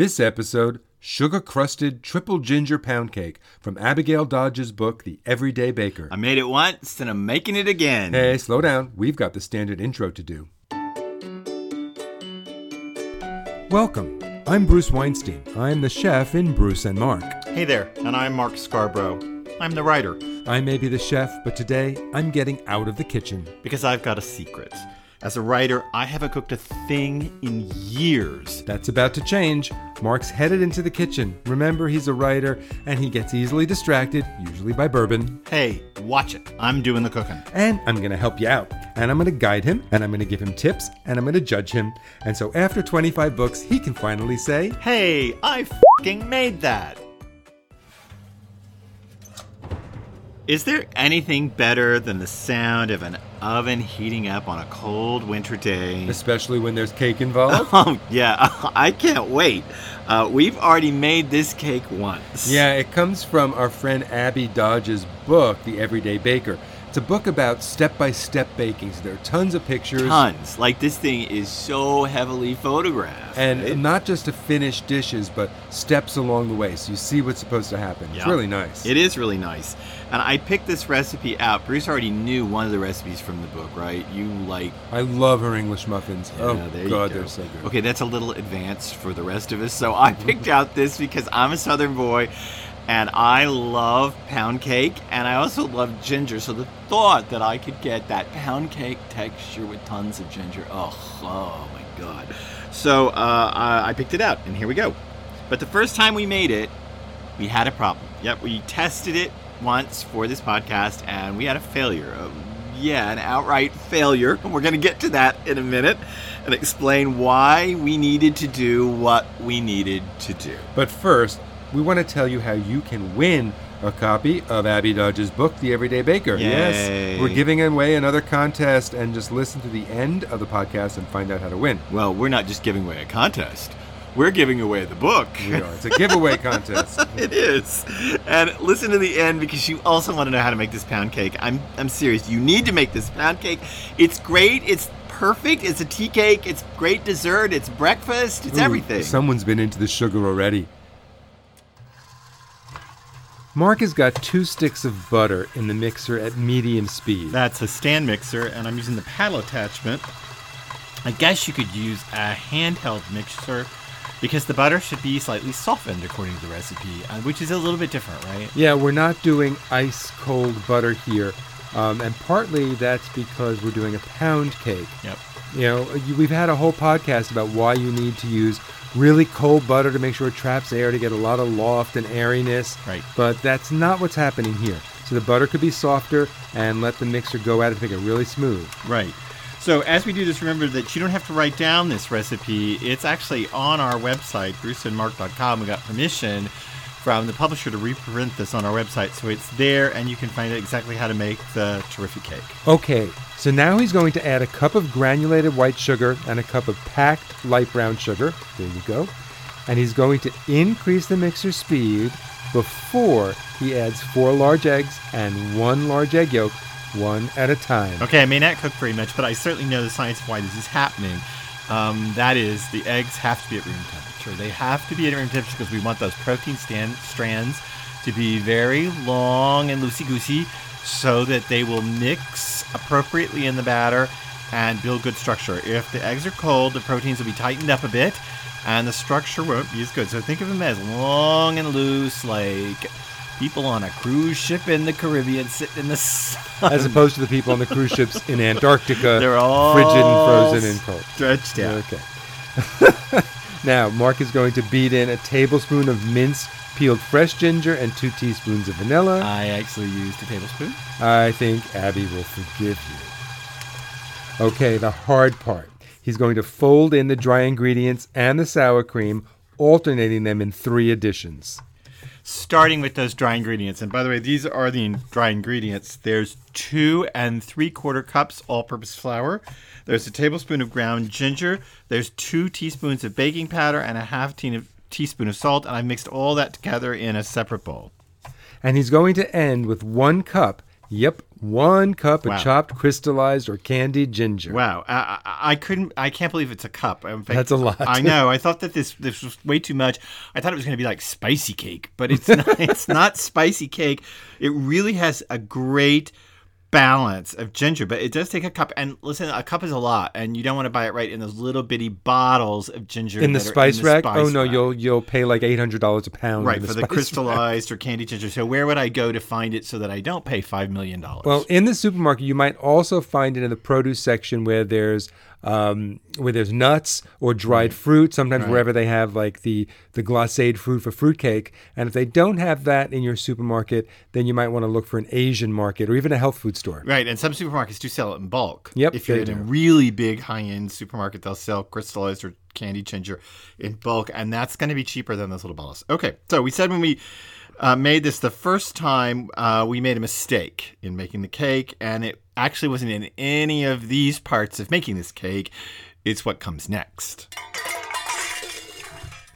This episode sugar crusted triple ginger pound cake from Abigail Dodge's book, The Everyday Baker. I made it once and I'm making it again. Hey, slow down. We've got the standard intro to do. Welcome. I'm Bruce Weinstein. I'm the chef in Bruce and Mark. Hey there, and I'm Mark Scarbrough. I'm the writer I may be the chef, but today I'm getting out of the kitchen. because I've got a secret. As a writer, I haven't cooked a thing in years. That's about to change. Mark's headed into the kitchen. Remember, he's a writer and he gets easily distracted, usually by bourbon. Hey, watch it. I'm doing the cooking. And I'm going to help you out. And I'm going to guide him, and I'm going to give him tips, and I'm going to judge him. And so after 25 books, he can finally say, Hey, I fing made that. Is there anything better than the sound of an oven heating up on a cold winter day? especially when there's cake involved. Oh, yeah, I can't wait. Uh, we've already made this cake once. Yeah, it comes from our friend Abby Dodge's book, The Everyday Baker. It's a book about step by step baking. So there are tons of pictures. Tons. Like, this thing is so heavily photographed. And right? not just to finish dishes, but steps along the way. So you see what's supposed to happen. It's really nice. It is really nice. And I picked this recipe out. Bruce already knew one of the recipes from the book, right? You like. I love her English muffins. Yeah, oh, God, go. they're so good. Okay, that's a little advanced for the rest of us. So I picked out this because I'm a Southern boy and I love pound cake and I also love ginger. So the thought that I could get that pound cake texture with tons of ginger, oh, oh my God. So uh, I picked it out and here we go. But the first time we made it, we had a problem. Yep, we tested it once for this podcast and we had a failure. Um, yeah, an outright failure. And we're going to get to that in a minute and explain why we needed to do what we needed to do. But first, we want to tell you how you can win a copy of Abby Dodge's book, The Everyday Baker. Yay. Yes, we're giving away another contest, and just listen to the end of the podcast and find out how to win. Well, we're not just giving away a contest. We're giving away the book. We are. It's a giveaway contest. it is. And listen to the end because you also want to know how to make this pound cake. I'm I'm serious. You need to make this pound cake. It's great. It's perfect. It's a tea cake. It's great dessert. It's breakfast. It's Ooh, everything. Someone's been into the sugar already. Mark has got two sticks of butter in the mixer at medium speed. That's a stand mixer, and I'm using the paddle attachment. I guess you could use a handheld mixer because the butter should be slightly softened according to the recipe, uh, which is a little bit different, right? Yeah, we're not doing ice cold butter here. Um, and partly that's because we're doing a pound cake. Yep. You know, we've had a whole podcast about why you need to use really cold butter to make sure it traps air to get a lot of loft and airiness. Right. But that's not what's happening here. So the butter could be softer and let the mixer go at it to make it really smooth. Right. So as we do this, remember that you don't have to write down this recipe. It's actually on our website, bruceandmark.com. We got permission from the publisher to reprint this on our website, so it's there, and you can find out exactly how to make the terrific cake. Okay, so now he's going to add a cup of granulated white sugar and a cup of packed light brown sugar. There you go. And he's going to increase the mixer speed before he adds four large eggs and one large egg yolk, one at a time. Okay, I may not cook very much, but I certainly know the science of why this is happening. Um, that is, the eggs have to be at room temperature. They have to be at room temperature because we want those protein stand, strands to be very long and loosey goosey so that they will mix appropriately in the batter and build good structure. If the eggs are cold, the proteins will be tightened up a bit and the structure won't be as good. So think of them as long and loose, like people on a cruise ship in the Caribbean sitting in the sun. As opposed to the people on the cruise ships in Antarctica, They're all frigid and frozen and cold. stretched out. Okay. now, Mark is going to beat in a tablespoon of minced peeled fresh ginger and two teaspoons of vanilla. I actually used a tablespoon. I think Abby will forgive you. Okay, the hard part. He's going to fold in the dry ingredients and the sour cream, alternating them in three additions. Starting with those dry ingredients. And by the way, these are the dry ingredients. There's two and three quarter cups all purpose flour. There's a tablespoon of ground ginger. There's two teaspoons of baking powder and a half teaspoon of salt. And I mixed all that together in a separate bowl. And he's going to end with one cup Yep, one cup Wow. of chopped, crystallized, or candied ginger. Wow, I, I, I couldn't. I can't believe it's a cup. Fact, That's a lot. I know. I thought that this this was way too much. I thought it was going to be like spicy cake, but it's not. it's not spicy cake. It really has a great balance of ginger, but it does take a cup. And listen, a cup is a lot, and you don't want to buy it right in those little bitty bottles of ginger in the spice in the rack. Oh, spice oh no, rack. you'll you'll pay like eight hundred dollars a pound. Right in for the spice rack. crystallized or candy ginger. So where would I go to find it so that I don't pay five million dollars? Well, in the supermarket, you might also find it in the produce section where there's um, where there's nuts or dried fruit. Sometimes wherever they have like the the glacéd fruit for fruitcake. And if they don't have that in your supermarket, then you might want to look for an Asian market or even a health food store. Right, and some supermarkets do sell it in bulk. Yep, If you're in a really big high-end supermarket, they'll sell crystallized or candy ginger in bulk, and that's going to be cheaper than those little bottles. Okay, so we said when we uh, made this the first time, uh, we made a mistake in making the cake, and it actually wasn't in any of these parts of making this cake. It's what comes next.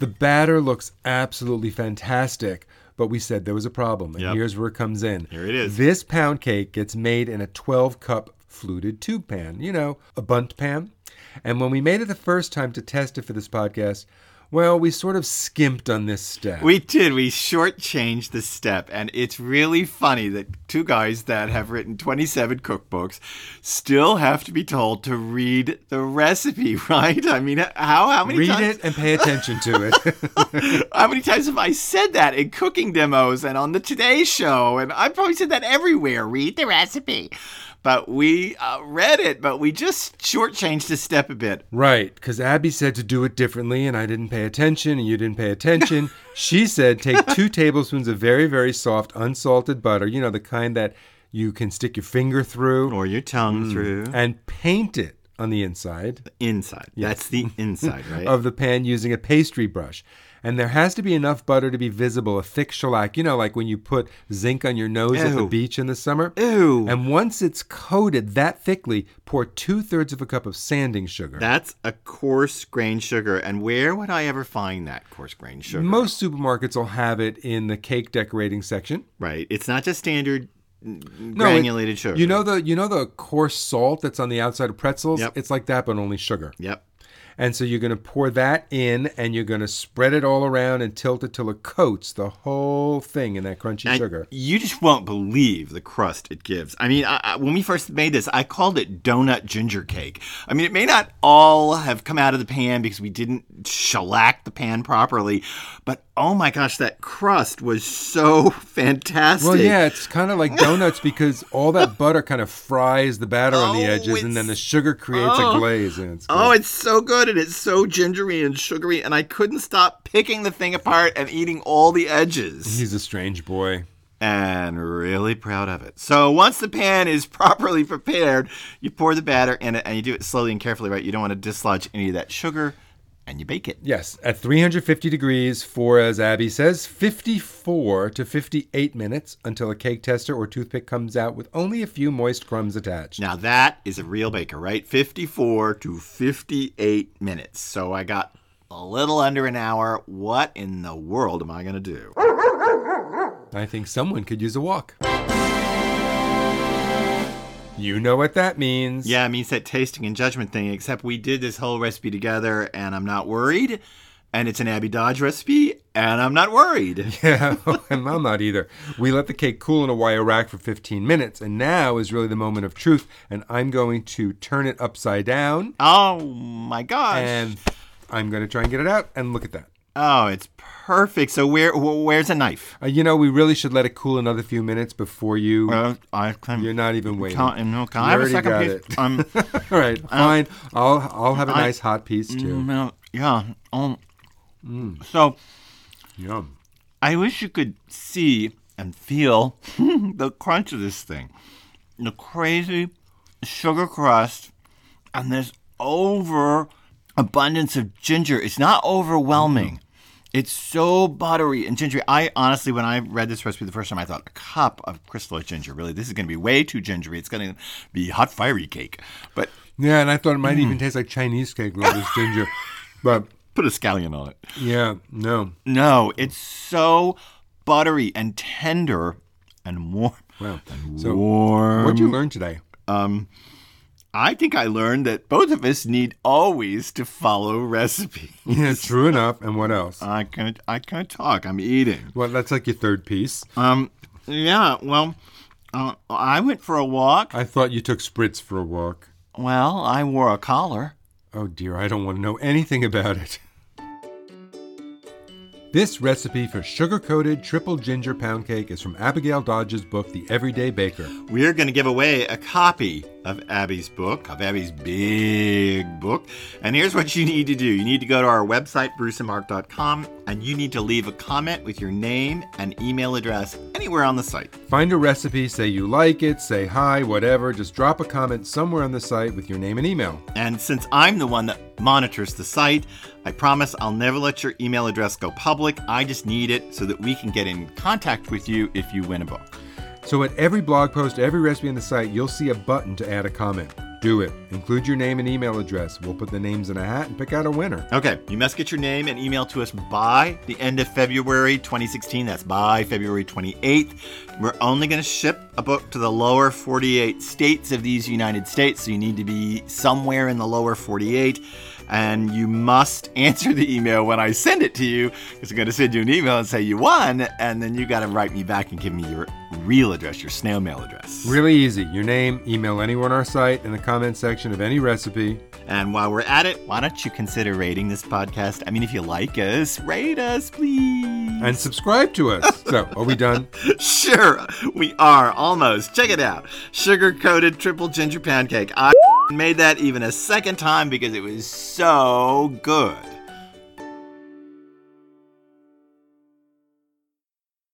The batter looks absolutely fantastic, but we said there was a problem, and Yep. here's where it comes in. Here it is. This pound cake gets made in a 12 cup fluted tube pan, you know, a Bundt pan. And when we made it the first time to test it for this podcast, well, we sort of skimped on this step. We did. We shortchanged the step, and it's really funny that two guys that have written 27 cookbooks still have to be told to read the recipe, right? I mean, how how many Read times? it and pay attention to it. How many times have I said that in cooking demos and on the Today Show? And I've probably said that everywhere. Read the recipe. But we uh, read it, but we just shortchanged the step a bit. right, because Abby said to do it differently, and I didn't pay attention, and you didn't pay attention. she said take two tablespoons of very, very soft, unsalted butter, you know, the kind that you can stick your finger through, Or your tongue through and paint it on the inside The inside. That's the inside, right? of the pan using a pastry brush. And there has to be enough butter to be visible, a thick shellac, you know, like when you put zinc on your nose at the beach in the summer. Ew. And once it's coated that thickly, pour two thirds of a cup of sanding sugar. That's a coarse grain sugar. And where would I ever find that coarse grain sugar? Most supermarkets will have it in the cake decorating section. right. It's not just standard mm, No, it- granulated sugar. You know the you know the coarse salt that's on the outside of pretzels? Yep. It's like that but only sugar. Yep. And so you're going to pour that in and you're going to spread it all around and tilt it till it coats the whole thing in that crunchy sugar. You just won't believe the crust it gives. I mean, I, I, when we first made this, I called it donut ginger cake. I mean, it may not all have come out of the pan because we didn't shellac the pan properly, but oh my gosh, that crust was so fantastic. Well, yeah, it's kind of like donuts because all that butter kind of fries the batter on the Oh, edges, and then the sugar creates oh. a glaze. And it's Oh, it's so good and it's so gingery and sugary, and I couldn't stop picking the thing apart and eating all the edges. he's a strange boy. and really proud of it. So once the pan is properly prepared, you pour the batter in it and you do it slowly and carefully, right? You don't want to dislodge any of that sugar and you bake it. Yes, at 350 degrees for, as Abby says, 54 to 58 minutes until a cake tester or toothpick comes out with only a few moist crumbs attached. Now that is a real baker, right? 54 to 58 minutes. So I got a little under an hour. What in the world am I going to do? I think someone could use a walk. You know what that means. Yeah, it means that tasting and judgment thing, except we did this whole recipe together and I'm not worried. And it's an Abby Dodge recipe and I'm not worried. Yeah, and I'm not either. We let the cake cool in a wire rack for 15 minutes, and now is really the moment of truth. And I'm going to turn it upside down, Oh my gosh. and I'm going to try and get it out. And look at that. Oh, it's perfect. So where where's a knife? Uh, you know, we really should let it cool another few minutes before you. Uh, I can. you're not even waiting. Can, no, can You I have a already second got piece? it. Um, All right, fine. I'll I'll have a I- nice hot piece too. no, yeah. Um, Mm. So Yum. I wish you could see and feel the crunch of this thing, the crazy sugar crust, and this over abundance of ginger. It's not overwhelming. It's so buttery and gingery. I honestly, when I read this recipe the first time, I thought a cup of crystallized ginger. Really, this is going to be way too gingery. It's going to be hot, fiery cake. But Yeah, and I thought it Mm. might even taste like Chinese cake with all this ginger. But put a scallion on it. yeah, no. No, it's so buttery and tender and warm. Wow. And So, warm. What'd you learn today? Um, I think I learned that both of us need always to follow recipes. Yeah, true enough. And what else? I can't. I can't talk. I'm eating. Well, that's like your third piece. Um. Yeah. Well, uh, I went for a walk. I thought you took spritz for a walk. Well, I wore a collar. Oh dear, I don't want to know anything about it. This recipe for sugar coated triple ginger pound cake is from Abigail Dodge's book, The Everyday Baker. We're going to give away a copy of Abby's book, of Abby's big book. And here's what you need to do you need to go to our website, bruceandmark.com, and you need to leave a comment with your name and email address anywhere on the site. Find a recipe, say you like it, say hi, whatever. Just drop a comment somewhere on the site with your name and email. And since I'm the one that monitors the site, I promise I'll never let your email address go public. I just need it so that we can get in contact with you if you win a book. So at every blog post, every recipe on the site, you'll see a button to add a comment. Do it. Include your name and email address. We'll put the names in a hat and pick out a winner. Okay, you must get your name and email to us by the end of February 2016. That's by February 28th. We're only going to ship a book to the lower 48 states of these United States, so you need to be somewhere in the lower 48. And you must answer the email when I send it to you, because I'm going to send you an email and say you won, and then you got to write me back and give me your real address, your snail mail address. Really easy. Your name, email anywhere on our site in the comment section of any recipe. And while we're at it, why don't you consider rating this podcast? I mean, if you like us, rate us, please. And subscribe to us. so, are we done? Sure, we are almost. Check it out. Sugar coated triple ginger pancake. I made that even a second time because it was so good.